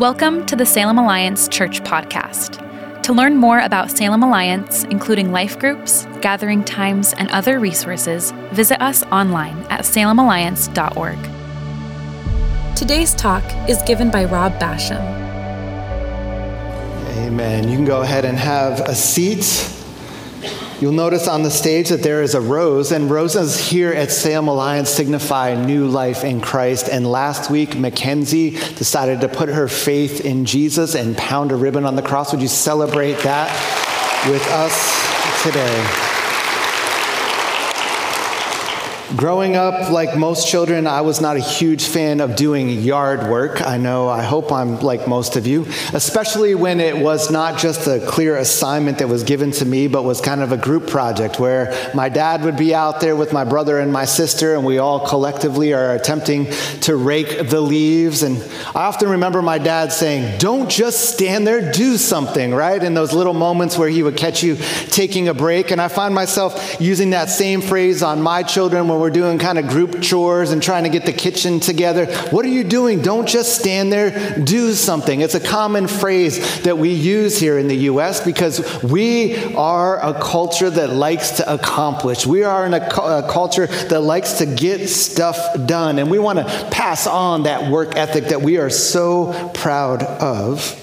Welcome to the Salem Alliance Church Podcast. To learn more about Salem Alliance, including life groups, gathering times, and other resources, visit us online at salemalliance.org. Today's talk is given by Rob Basham. Amen. You can go ahead and have a seat. You'll notice on the stage that there is a rose, and roses here at Salem Alliance signify new life in Christ. And last week, Mackenzie decided to put her faith in Jesus and pound a ribbon on the cross. Would you celebrate that with us today? Growing up, like most children, I was not a huge fan of doing yard work. I know, I hope I'm like most of you, especially when it was not just a clear assignment that was given to me, but was kind of a group project where my dad would be out there with my brother and my sister, and we all collectively are attempting to rake the leaves. And I often remember my dad saying, Don't just stand there, do something, right? In those little moments where he would catch you taking a break. And I find myself using that same phrase on my children when we're doing kind of group chores and trying to get the kitchen together. What are you doing? Don't just stand there, do something. It's a common phrase that we use here in the U.S. because we are a culture that likes to accomplish. We are in a, a culture that likes to get stuff done, and we want to pass on that work ethic that we are so proud of.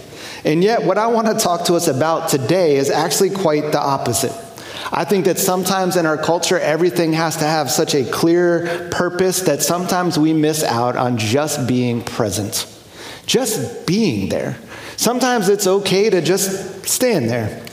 And yet, what I want to talk to us about today is actually quite the opposite. I think that sometimes in our culture, everything has to have such a clear purpose that sometimes we miss out on just being present, just being there. Sometimes it's okay to just stand there.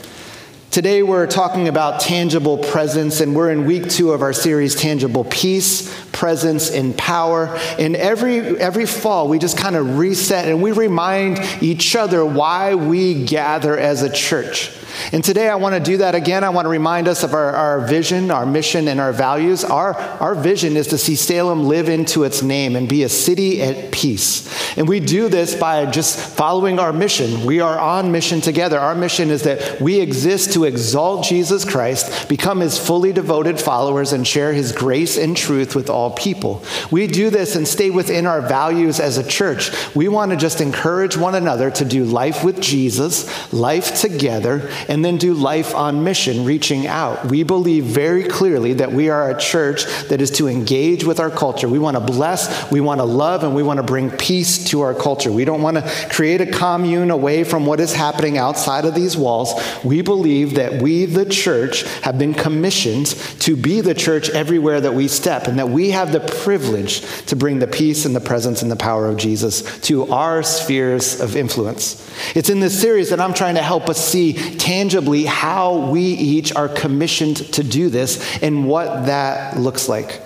Today, we're talking about tangible presence, and we're in week two of our series, Tangible Peace, Presence, and Power. And every, every fall, we just kind of reset and we remind each other why we gather as a church. And today I want to do that again. I want to remind us of our, our vision, our mission, and our values. Our, our vision is to see Salem live into its name and be a city at peace. And we do this by just following our mission. We are on mission together. Our mission is that we exist to exalt Jesus Christ, become his fully devoted followers, and share his grace and truth with all people. We do this and stay within our values as a church. We want to just encourage one another to do life with Jesus, life together, and then do life on mission, reaching out. We believe very clearly that we are a church that is to engage with our culture. We want to bless, we want to love, and we want to bring peace to our culture. We don't want to create a commune away from what is happening outside of these walls. We believe that we, the church, have been commissioned to be the church everywhere that we step, and that we have the privilege to bring the peace and the presence and the power of Jesus to our spheres of influence. It's in this series that I'm trying to help us see tangibly how we each are commissioned to do this and what that looks like.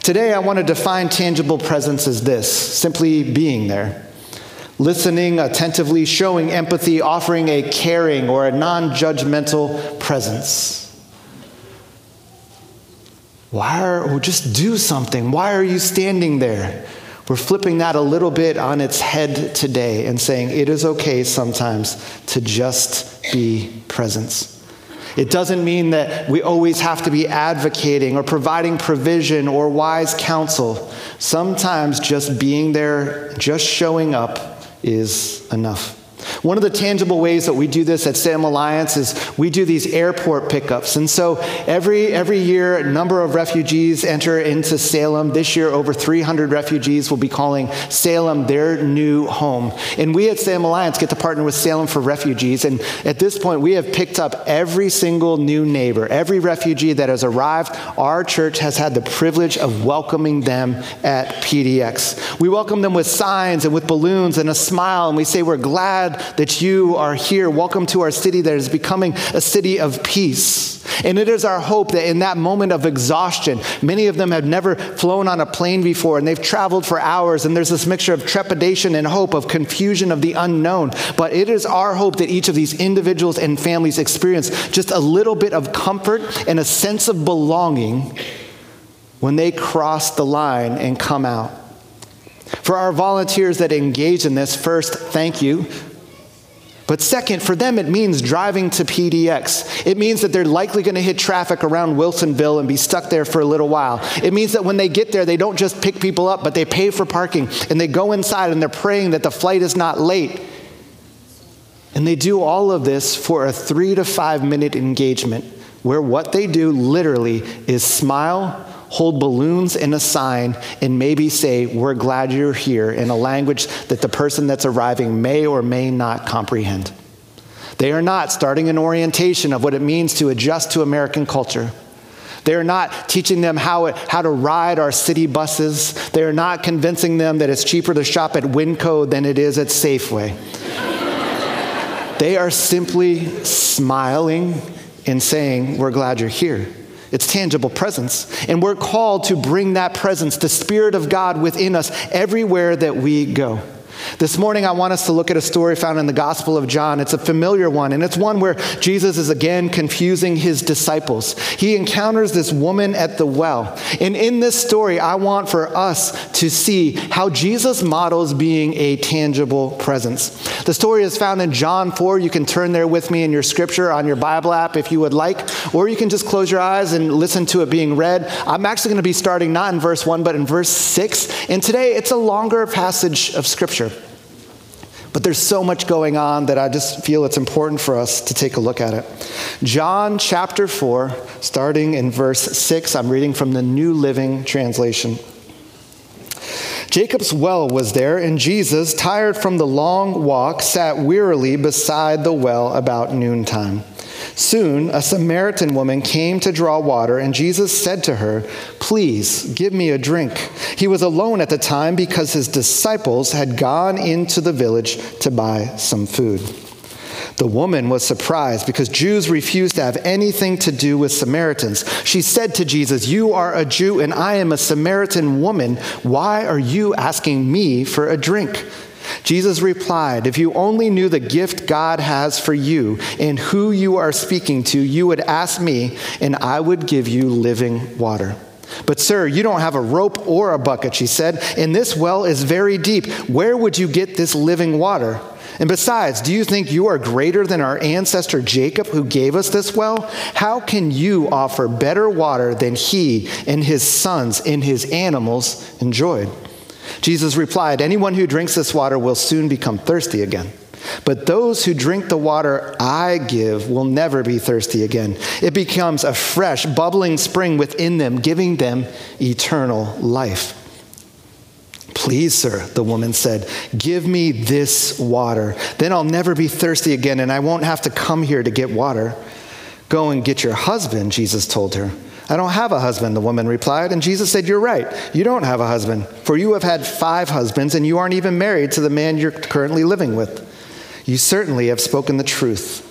Today, I want to define tangible presence as this simply being there. Listening attentively, showing empathy, offering a caring or a non judgmental presence. Why are, or just do something. Why are you standing there? We're flipping that a little bit on its head today and saying it is okay sometimes to just be presence. It doesn't mean that we always have to be advocating or providing provision or wise counsel. Sometimes just being there, just showing up is enough. One of the tangible ways that we do this at Salem Alliance is we do these airport pickups. And so every, every year, a number of refugees enter into Salem. This year, over 300 refugees will be calling Salem their new home. And we at Salem Alliance get to partner with Salem for Refugees. And at this point, we have picked up every single new neighbor, every refugee that has arrived. Our church has had the privilege of welcoming them at PDX. We welcome them with signs and with balloons and a smile, and we say, We're glad that you are here. Welcome to our city that is becoming a city of peace. And it is our hope that in that moment of exhaustion, many of them have never flown on a plane before and they've traveled for hours, and there's this mixture of trepidation and hope, of confusion of the unknown. But it is our hope that each of these individuals and families experience just a little bit of comfort and a sense of belonging when they cross the line and come out. For our volunteers that engage in this, first, thank you but second, for them, it means driving to PDX. It means that they're likely going to hit traffic around Wilsonville and be stuck there for a little while. It means that when they get there, they don't just pick people up, but they pay for parking and they go inside and they're praying that the flight is not late. And they do all of this for a three to five minute engagement where what they do literally is smile, hold balloons and a sign, and maybe say, We're glad you're here in a language that the person that's arriving may or may not comprehend. They are not starting an orientation of what it means to adjust to American culture. They are not teaching them how, it, how to ride our city buses. They are not convincing them that it's cheaper to shop at Winco than it is at Safeway. they are simply smiling and saying, We're glad you're here. It's tangible presence. And we're called to bring that presence, the Spirit of God within us, everywhere that we go. This morning, I want us to look at a story found in the Gospel of John. It's a familiar one, and it's one where Jesus is again confusing his disciples. He encounters this woman at the well. And in this story, I want for us to see how Jesus models being a tangible presence. The story is found in John 4. You can turn there with me in your scripture on your Bible app if you would like, or you can just close your eyes and listen to it being read. I'm actually going to be starting not in verse 1, but in verse 6. And today, it's a longer passage of scripture. But there's so much going on that I just feel it's important for us to take a look at it. John chapter 4, starting in verse 6, I'm reading from the New Living Translation. Jacob's well was there, and Jesus, tired from the long walk, sat wearily beside the well about noontime. Soon, a Samaritan woman came to draw water, and Jesus said to her, Please give me a drink. He was alone at the time because his disciples had gone into the village to buy some food. The woman was surprised because Jews refused to have anything to do with Samaritans. She said to Jesus, You are a Jew, and I am a Samaritan woman. Why are you asking me for a drink? Jesus replied, If you only knew the gift God has for you and who you are speaking to, you would ask me, and I would give you living water. But, sir, you don't have a rope or a bucket, she said, and this well is very deep. Where would you get this living water? And besides, do you think you are greater than our ancestor Jacob who gave us this well? How can you offer better water than he and his sons and his animals enjoyed? Jesus replied, Anyone who drinks this water will soon become thirsty again. But those who drink the water I give will never be thirsty again. It becomes a fresh, bubbling spring within them, giving them eternal life. Please, sir, the woman said, give me this water. Then I'll never be thirsty again, and I won't have to come here to get water. Go and get your husband, Jesus told her. I don't have a husband, the woman replied. And Jesus said, You're right. You don't have a husband, for you have had five husbands, and you aren't even married to the man you're currently living with. You certainly have spoken the truth.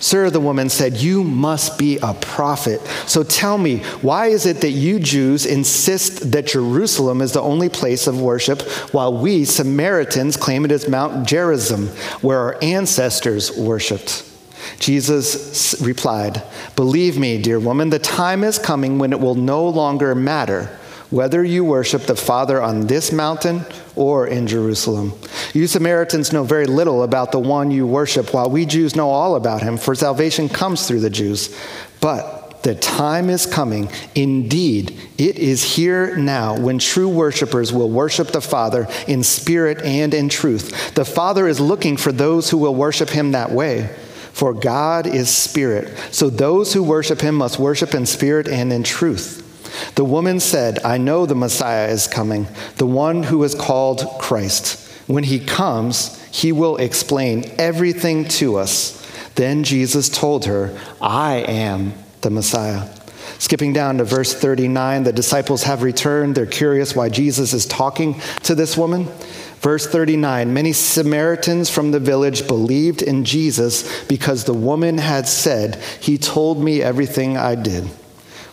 Sir, the woman said, You must be a prophet. So tell me, why is it that you Jews insist that Jerusalem is the only place of worship, while we Samaritans claim it is Mount Gerizim, where our ancestors worshiped? Jesus replied, Believe me, dear woman, the time is coming when it will no longer matter whether you worship the Father on this mountain or in Jerusalem. You Samaritans know very little about the one you worship, while we Jews know all about him, for salvation comes through the Jews. But the time is coming, indeed, it is here now, when true worshipers will worship the Father in spirit and in truth. The Father is looking for those who will worship him that way. For God is spirit, so those who worship him must worship in spirit and in truth. The woman said, I know the Messiah is coming, the one who is called Christ. When he comes, he will explain everything to us. Then Jesus told her, I am the Messiah. Skipping down to verse 39, the disciples have returned. They're curious why Jesus is talking to this woman. Verse 39 Many Samaritans from the village believed in Jesus because the woman had said, He told me everything I did.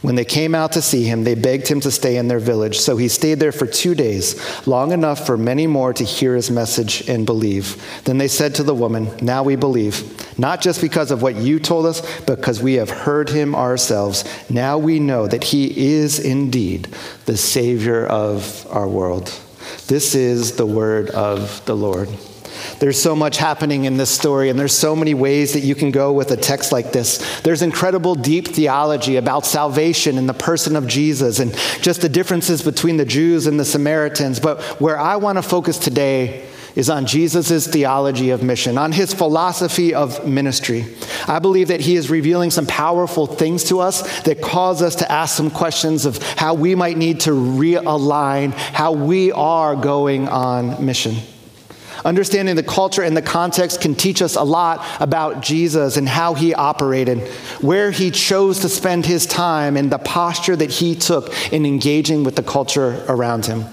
When they came out to see him, they begged him to stay in their village. So he stayed there for two days, long enough for many more to hear his message and believe. Then they said to the woman, Now we believe, not just because of what you told us, but because we have heard him ourselves. Now we know that he is indeed the Savior of our world. This is the word of the Lord. There's so much happening in this story, and there's so many ways that you can go with a text like this. There's incredible deep theology about salvation and the person of Jesus and just the differences between the Jews and the Samaritans. But where I want to focus today is on Jesus' theology of mission, on his philosophy of ministry. I believe that he is revealing some powerful things to us that cause us to ask some questions of how we might need to realign how we are going on mission. Understanding the culture and the context can teach us a lot about Jesus and how he operated, where he chose to spend his time, and the posture that he took in engaging with the culture around him.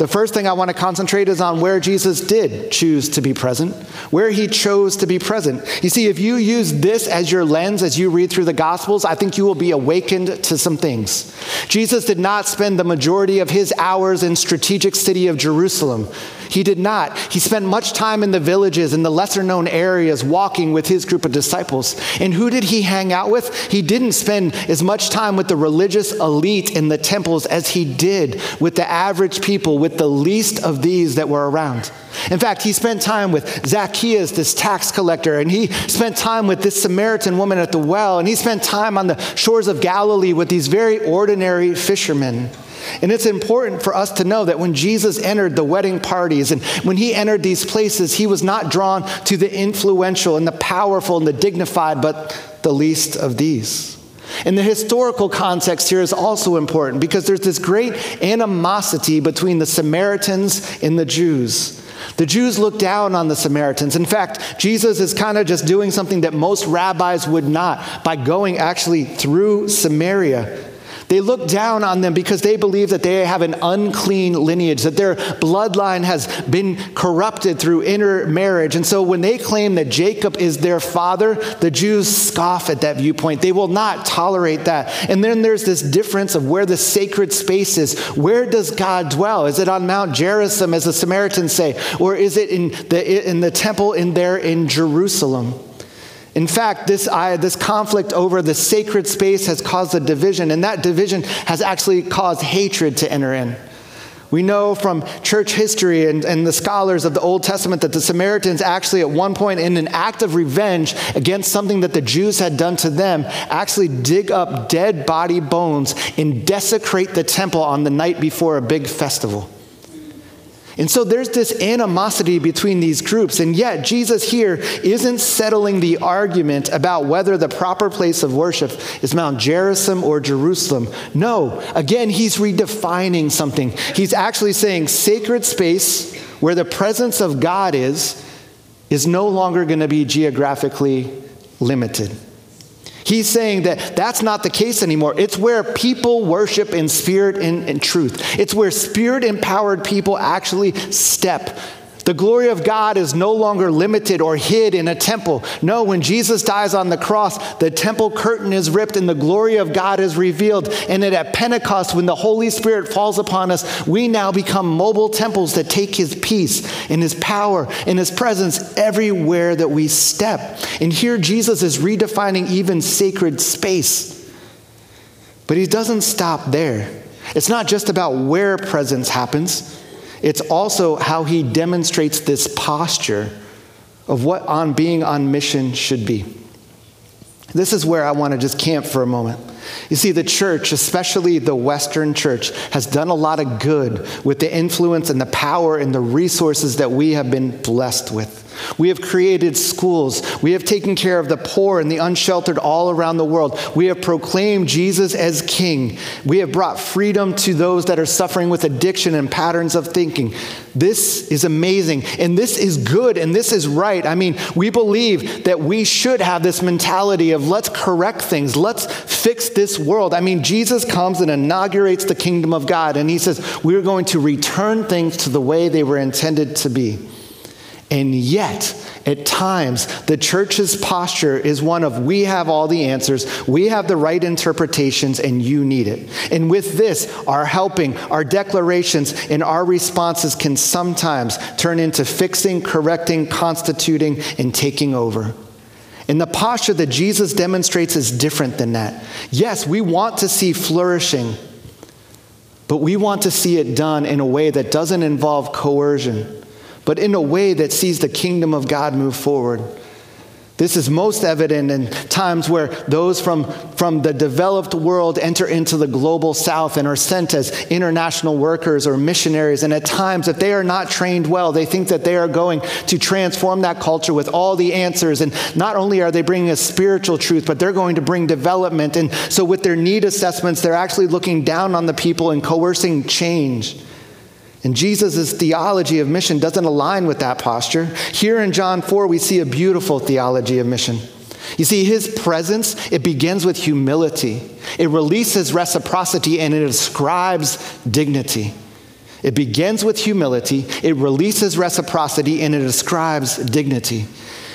The first thing I want to concentrate is on where Jesus did choose to be present, where he chose to be present. You see, if you use this as your lens as you read through the Gospels, I think you will be awakened to some things. Jesus did not spend the majority of his hours in strategic city of Jerusalem. He did not. He spent much time in the villages in the lesser known areas walking with his group of disciples. And who did he hang out with? He didn't spend as much time with the religious elite in the temples as he did with the average people, with the least of these that were around. In fact, he spent time with Zacchaeus, this tax collector, and he spent time with this Samaritan woman at the well, and he spent time on the shores of Galilee with these very ordinary fishermen. And it's important for us to know that when Jesus entered the wedding parties and when he entered these places, he was not drawn to the influential and the powerful and the dignified, but the least of these. And the historical context here is also important because there's this great animosity between the Samaritans and the Jews. The Jews look down on the Samaritans. In fact, Jesus is kind of just doing something that most rabbis would not by going actually through Samaria. They look down on them because they believe that they have an unclean lineage, that their bloodline has been corrupted through intermarriage. And so when they claim that Jacob is their father, the Jews scoff at that viewpoint. They will not tolerate that. And then there's this difference of where the sacred space is. Where does God dwell? Is it on Mount Gerizim, as the Samaritans say, or is it in the, in the temple in there in Jerusalem? In fact, this, uh, this conflict over the sacred space has caused a division, and that division has actually caused hatred to enter in. We know from church history and, and the scholars of the Old Testament that the Samaritans actually, at one point, in an act of revenge against something that the Jews had done to them, actually dig up dead body bones and desecrate the temple on the night before a big festival. And so there's this animosity between these groups. And yet, Jesus here isn't settling the argument about whether the proper place of worship is Mount Gerizim or Jerusalem. No, again, he's redefining something. He's actually saying sacred space where the presence of God is, is no longer going to be geographically limited. He's saying that that's not the case anymore. It's where people worship in spirit and truth. It's where spirit empowered people actually step the glory of God is no longer limited or hid in a temple. No, when Jesus dies on the cross, the temple curtain is ripped and the glory of God is revealed. And at Pentecost, when the Holy Spirit falls upon us, we now become mobile temples that take His peace and His power and His presence everywhere that we step. And here Jesus is redefining even sacred space. But He doesn't stop there. It's not just about where presence happens. It's also how he demonstrates this posture of what on being on mission should be. This is where I want to just camp for a moment. You see, the church, especially the Western church, has done a lot of good with the influence and the power and the resources that we have been blessed with. We have created schools. We have taken care of the poor and the unsheltered all around the world. We have proclaimed Jesus as King. We have brought freedom to those that are suffering with addiction and patterns of thinking. This is amazing, and this is good, and this is right. I mean, we believe that we should have this mentality of let's correct things, let's fix this world. I mean, Jesus comes and inaugurates the kingdom of God, and he says, We're going to return things to the way they were intended to be. And yet, at times, the church's posture is one of we have all the answers, we have the right interpretations, and you need it. And with this, our helping, our declarations, and our responses can sometimes turn into fixing, correcting, constituting, and taking over. And the posture that Jesus demonstrates is different than that. Yes, we want to see flourishing, but we want to see it done in a way that doesn't involve coercion but in a way that sees the kingdom of God move forward. This is most evident in times where those from, from the developed world enter into the global south and are sent as international workers or missionaries. And at times, if they are not trained well, they think that they are going to transform that culture with all the answers. And not only are they bringing a spiritual truth, but they're going to bring development. And so, with their need assessments, they're actually looking down on the people and coercing change. And Jesus' theology of mission doesn't align with that posture. Here in John 4, we see a beautiful theology of mission. You see, his presence, it begins with humility. It releases reciprocity and it ascribes dignity. It begins with humility, it releases reciprocity, and it ascribes dignity.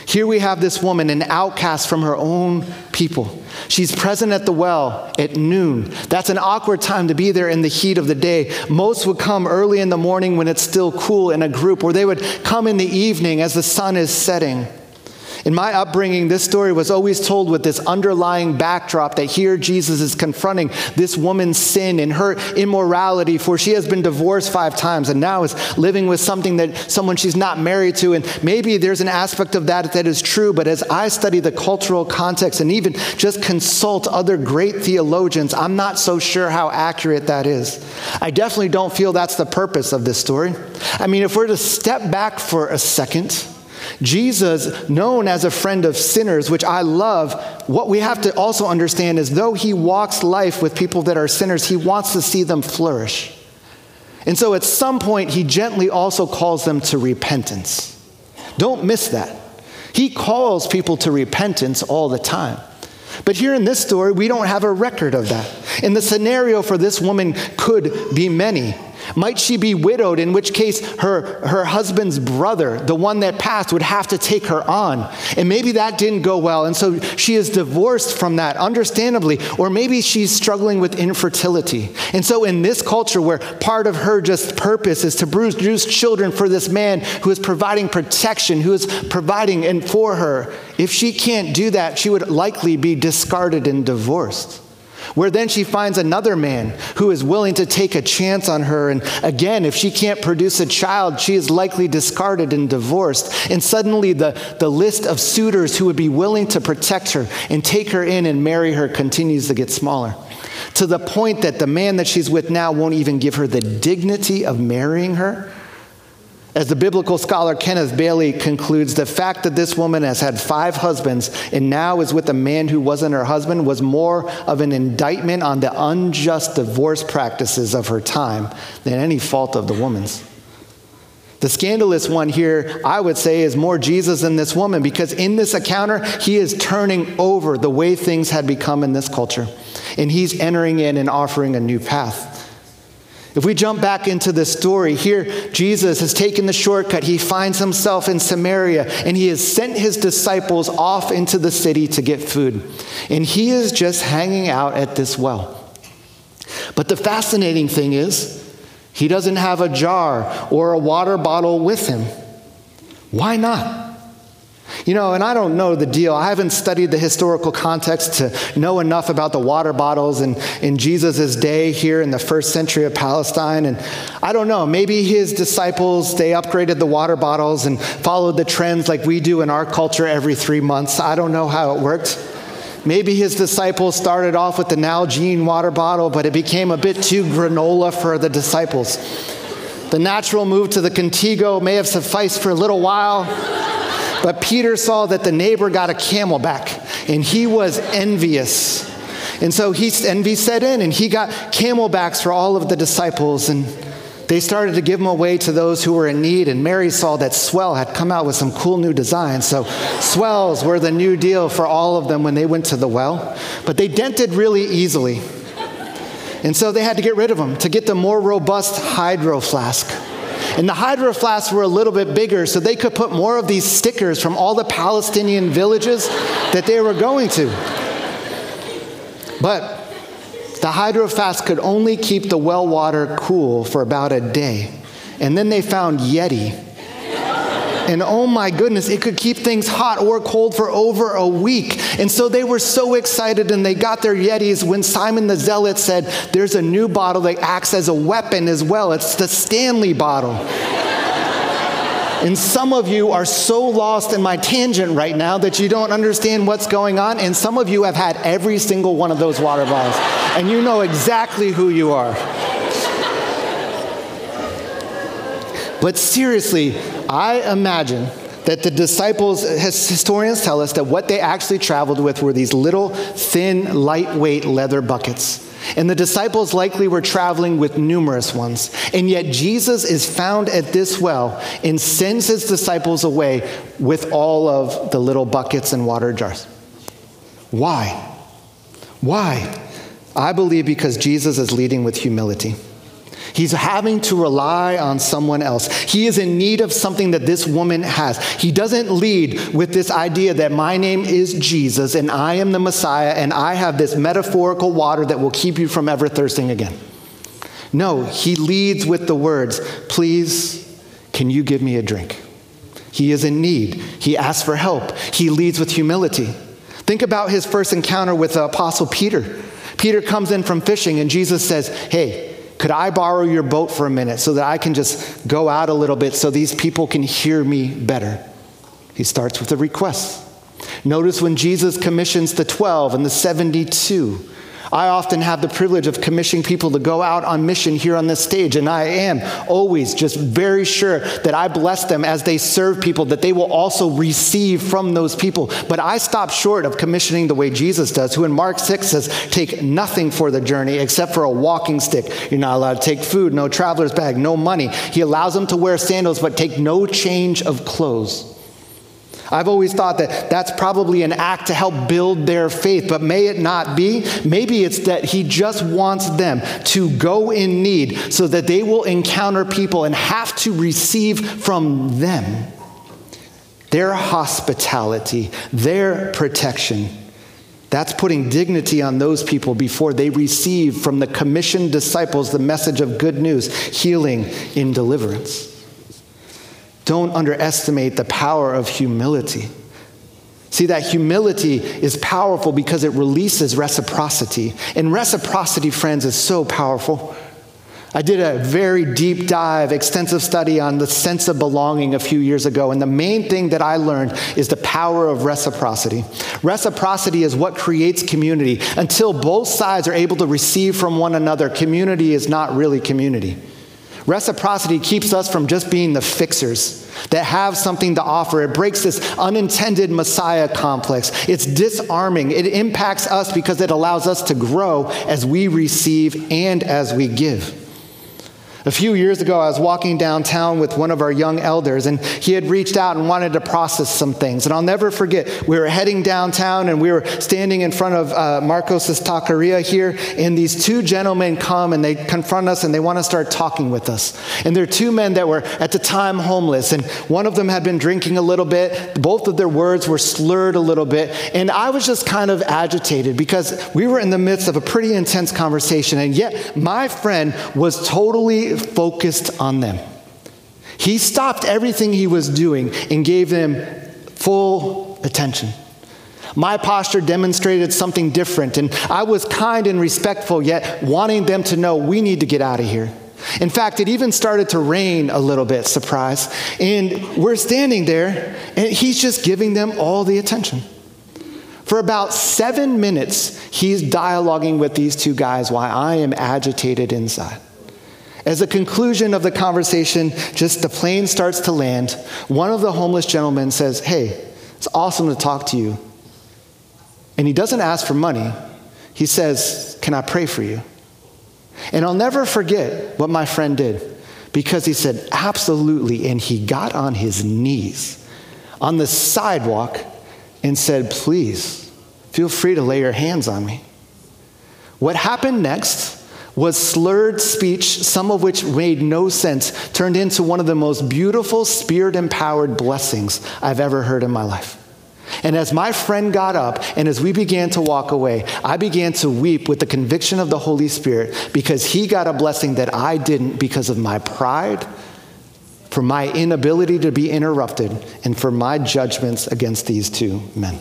Here we have this woman, an outcast from her own people. She's present at the well at noon. That's an awkward time to be there in the heat of the day. Most would come early in the morning when it's still cool in a group, or they would come in the evening as the sun is setting. In my upbringing, this story was always told with this underlying backdrop that here Jesus is confronting this woman's sin and her immorality, for she has been divorced five times and now is living with something that someone she's not married to. And maybe there's an aspect of that that is true, but as I study the cultural context and even just consult other great theologians, I'm not so sure how accurate that is. I definitely don't feel that's the purpose of this story. I mean, if we're to step back for a second, Jesus, known as a friend of sinners, which I love, what we have to also understand is though he walks life with people that are sinners, he wants to see them flourish. And so at some point, he gently also calls them to repentance. Don't miss that. He calls people to repentance all the time. But here in this story, we don't have a record of that. And the scenario for this woman could be many. Might she be widowed, in which case her, her husband's brother, the one that passed, would have to take her on? And maybe that didn't go well, and so she is divorced from that, understandably. Or maybe she's struggling with infertility. And so, in this culture where part of her just purpose is to produce children for this man who is providing protection, who is providing and for her, if she can't do that, she would likely be discarded and divorced where then she finds another man who is willing to take a chance on her. And again, if she can't produce a child, she is likely discarded and divorced. And suddenly, the, the list of suitors who would be willing to protect her and take her in and marry her continues to get smaller. To the point that the man that she's with now won't even give her the dignity of marrying her as the biblical scholar Kenneth Bailey concludes, the fact that this woman has had five husbands and now is with a man who wasn't her husband was more of an indictment on the unjust divorce practices of her time than any fault of the woman's. The scandalous one here, I would say, is more Jesus than this woman because in this encounter, he is turning over the way things had become in this culture. And he's entering in and offering a new path. If we jump back into this story, here Jesus has taken the shortcut. He finds himself in Samaria and he has sent his disciples off into the city to get food. And he is just hanging out at this well. But the fascinating thing is, he doesn't have a jar or a water bottle with him. Why not? You know, and I don't know the deal. I haven't studied the historical context to know enough about the water bottles in, in Jesus' day here in the first century of Palestine. And I don't know, maybe his disciples, they upgraded the water bottles and followed the trends like we do in our culture every three months. I don't know how it worked. Maybe his disciples started off with the Nalgene water bottle, but it became a bit too granola for the disciples. The natural move to the Contigo may have sufficed for a little while. But Peter saw that the neighbor got a CamelBak and he was envious. And so he, envy set in and he got CamelBaks for all of the disciples. And they started to give them away to those who were in need. And Mary saw that S'well had come out with some cool new designs. So S'wells were the new deal for all of them when they went to the well. But they dented really easily. And so they had to get rid of them to get the more robust hydro flask. And the hydro flasks were a little bit bigger, so they could put more of these stickers from all the Palestinian villages that they were going to. But the hydro flask could only keep the well water cool for about a day. And then they found Yeti and oh my goodness, it could keep things hot or cold for over a week. And so they were so excited and they got their Yetis when Simon the Zealot said, There's a new bottle that acts as a weapon as well. It's the Stanley bottle. And some of you are so lost in my tangent right now that you don't understand what's going on. And some of you have had every single one of those water bottles, and you know exactly who you are. But seriously, I imagine that the disciples, historians tell us that what they actually traveled with were these little, thin, lightweight leather buckets. And the disciples likely were traveling with numerous ones. And yet Jesus is found at this well and sends his disciples away with all of the little buckets and water jars. Why? Why? I believe because Jesus is leading with humility. He's having to rely on someone else. He is in need of something that this woman has. He doesn't lead with this idea that my name is Jesus and I am the Messiah and I have this metaphorical water that will keep you from ever thirsting again. No, he leads with the words, Please, can you give me a drink? He is in need. He asks for help. He leads with humility. Think about his first encounter with the Apostle Peter. Peter comes in from fishing, and Jesus says, Hey, could I borrow your boat for a minute so that I can just go out a little bit so these people can hear me better? He starts with a request. Notice when Jesus commissions the 12 and the 72, I often have the privilege of commissioning people to go out on mission here on this stage, and I am always just very sure that I bless them as they serve people, that they will also receive from those people. But I stop short of commissioning the way Jesus does, who in Mark 6 says, Take nothing for the journey except for a walking stick. You're not allowed to take food, no traveler's bag, no money. He allows them to wear sandals, but take no change of clothes. I've always thought that that's probably an act to help build their faith, but may it not be. Maybe it's that he just wants them to go in need so that they will encounter people and have to receive from them their hospitality, their protection. That's putting dignity on those people before they receive from the commissioned disciples the message of good news, healing in deliverance. Don't underestimate the power of humility. See, that humility is powerful because it releases reciprocity. And reciprocity, friends, is so powerful. I did a very deep dive, extensive study on the sense of belonging a few years ago, and the main thing that I learned is the power of reciprocity. Reciprocity is what creates community. Until both sides are able to receive from one another, community is not really community. Reciprocity keeps us from just being the fixers that have something to offer. It breaks this unintended Messiah complex. It's disarming. It impacts us because it allows us to grow as we receive and as we give. A few years ago, I was walking downtown with one of our young elders, and he had reached out and wanted to process some things. And I'll never forget, we were heading downtown, and we were standing in front of uh, Marcos' taqueria here, and these two gentlemen come and they confront us and they want to start talking with us. And they're two men that were at the time homeless, and one of them had been drinking a little bit. Both of their words were slurred a little bit, and I was just kind of agitated because we were in the midst of a pretty intense conversation, and yet my friend was totally focused on them. He stopped everything he was doing and gave them full attention. My posture demonstrated something different, and I was kind and respectful, yet wanting them to know we need to get out of here. In fact, it even started to rain a little bit, surprise. And we're standing there, and he's just giving them all the attention. For about seven minutes, he's dialoguing with these two guys while I am agitated inside. As a conclusion of the conversation, just the plane starts to land. One of the homeless gentlemen says, Hey, it's awesome to talk to you. And he doesn't ask for money. He says, Can I pray for you? And I'll never forget what my friend did because he said, Absolutely. And he got on his knees on the sidewalk and said, Please, feel free to lay your hands on me. What happened next was slurred speech, some of which made no sense, turned into one of the most beautiful, spirit empowered blessings I've ever heard in my life. And as my friend got up and as we began to walk away, I began to weep with the conviction of the Holy Spirit because he got a blessing that I didn't because of my pride, for my inability to be interrupted, and for my judgments against these two men.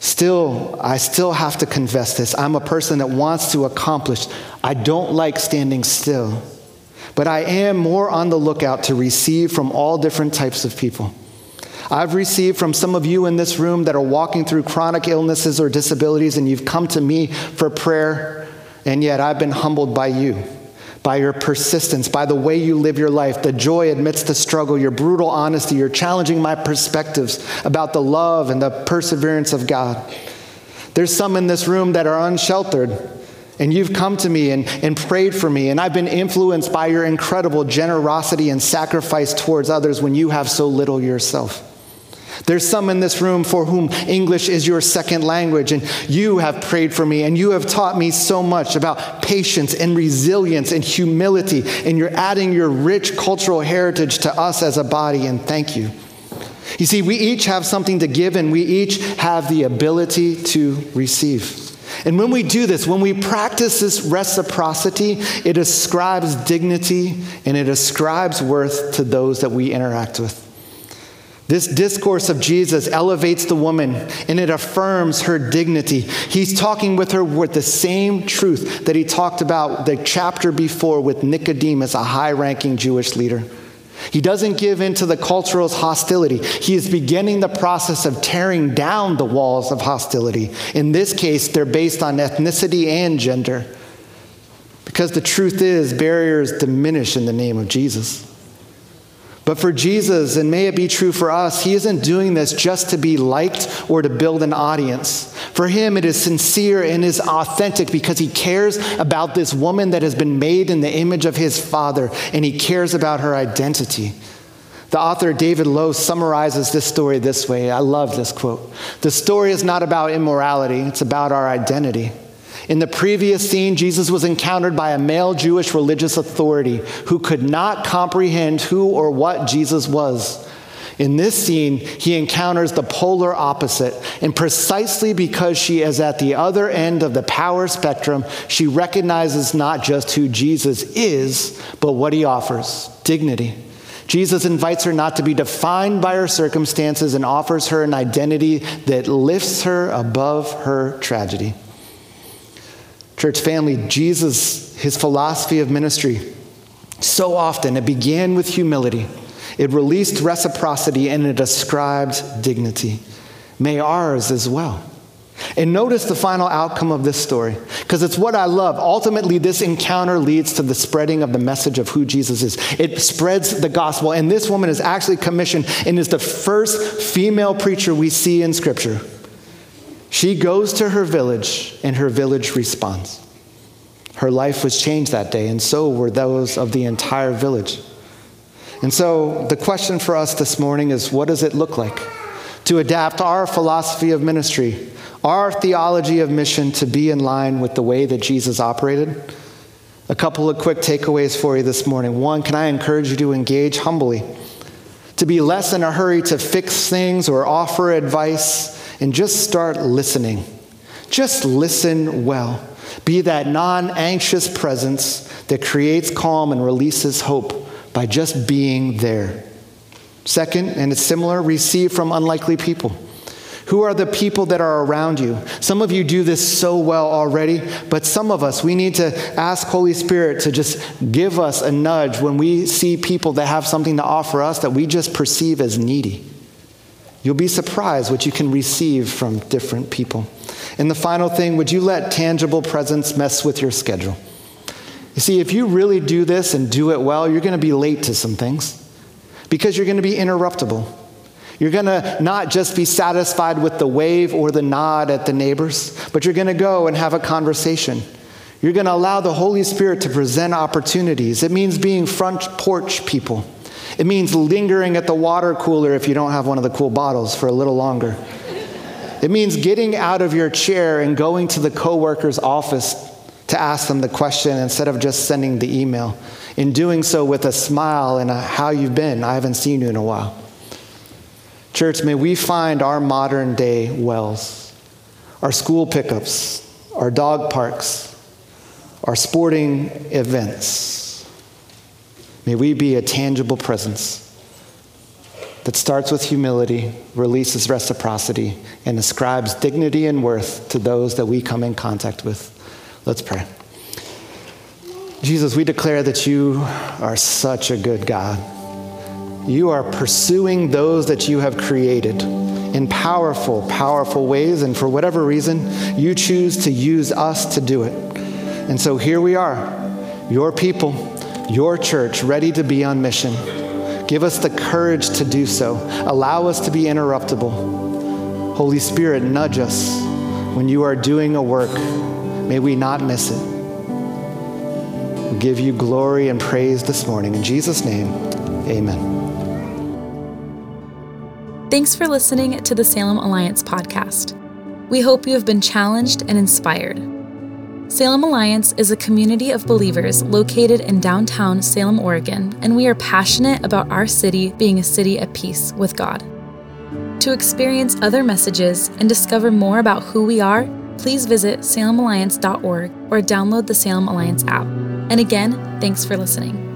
Still, I still have to confess this. I'm a person that wants to accomplish. I don't like standing still. but I am more on the lookout to receive from all different types of people. I've received from some of you in this room that are walking through chronic illnesses or disabilities, and you've come to me for prayer, and yet I've been humbled by you, by your persistence, by the way you live your life, the joy amidst the struggle, your brutal honesty, you're challenging my perspectives about the love and the perseverance of God. There's some in this room that are unsheltered. And you've come to me and, and prayed for me, and I've been influenced by your incredible generosity and sacrifice towards others when you have so little yourself. There's some in this room for whom English is your second language, and you have prayed for me, and you have taught me so much about patience and resilience and humility, and you're adding your rich cultural heritage to us as a body, and thank you. You see, we each have something to give, and we each have the ability to receive. And when we do this, when we practice this reciprocity, it ascribes dignity and it ascribes worth to those that we interact with. This discourse of Jesus elevates the woman and it affirms her dignity. He's talking with her with the same truth that he talked about the chapter before with Nicodemus, a high ranking Jewish leader. He doesn't give in to the cultural hostility. He is beginning the process of tearing down the walls of hostility. In this case, they're based on ethnicity and gender. Because the truth is, barriers diminish in the name of Jesus. But for Jesus, and may it be true for us, he isn't doing this just to be liked or to build an audience. For him, it is sincere and is authentic because he cares about this woman that has been made in the image of his Father, and he cares about her identity. The author David Lowe summarizes this story this way. I love this quote. The story is not about immorality, it's about our identity. In the previous scene, Jesus was encountered by a male Jewish religious authority who could not comprehend who or what Jesus was. In this scene, he encounters the polar opposite. And precisely because she is at the other end of the power spectrum, she recognizes not just who Jesus is, but what he offers dignity. Jesus invites her not to be defined by her circumstances and offers her an identity that lifts her above her tragedy. Church family, Jesus, his philosophy of ministry, so often it began with humility, it released reciprocity, and it ascribed dignity. May ours as well. And notice the final outcome of this story, because it's what I love. Ultimately, this encounter leads to the spreading of the message of who Jesus is. It spreads the gospel, and this woman is actually commissioned and is the first female preacher we see in Scripture. She goes to her village, and her village responds. Her life was changed that day, and so were those of the entire village. And so, the question for us this morning is what does it look like to adapt our philosophy of ministry, our theology of mission to be in line with the way that Jesus operated? A couple of quick takeaways for you this morning. One, can I encourage you to engage humbly, to be less in a hurry to fix things or offer advice and just start listening. Just listen well. Be that non anxious presence that creates calm and releases hope by just being there. Second, and it's similar, receive from unlikely people. Who are the people that are around you? Some of you do this so well already, but some of us, we need to ask Holy Spirit to just give us a nudge when we see people that have something to offer us that we just perceive as needy. You'll be surprised what you can receive from different people. And the final thing, would you let tangible presence mess with your schedule? You see, if you really do this and do it well, you're going to be late to some things because you're going to be interruptible. You're going to not just be satisfied with the wave or the nod at the neighbors, but you're going to go and have a conversation. You're going to allow the Holy Spirit to present opportunities. It means being front porch people. It means lingering at the water cooler if you don't have one of the cool bottles for a little longer. It means getting out of your chair and going to the coworker's office to ask them the question instead of just sending the email. In doing so with a smile and a how you've been, I haven't seen you in a while. Church, may we find our modern day wells, our school pickups, our dog parks, our sporting events May we be a tangible presence that starts with humility, releases reciprocity, and ascribes dignity and worth to those that we come in contact with. Let's pray. Jesus, we declare that you are such a good God. You are pursuing those that you have created in powerful, powerful ways, and for whatever reason, you choose to use us to do it. And so here we are, your people, your church, ready to be on mission. Give us the courage to do so. Allow us to be interruptible. Holy Spirit, nudge us when you are doing a work. May we not miss it. We give you glory and praise this morning. In Jesus' name, amen. Thanks for listening to the Salem Alliance podcast. We hope you have been challenged and inspired. Salem Alliance is a community of believers located in downtown Salem, Oregon, and we are passionate about our city being a city at peace with God. To experience other messages and discover more about who we are, please visit salemalliance.org or download the Salem Alliance app. And again, thanks for listening.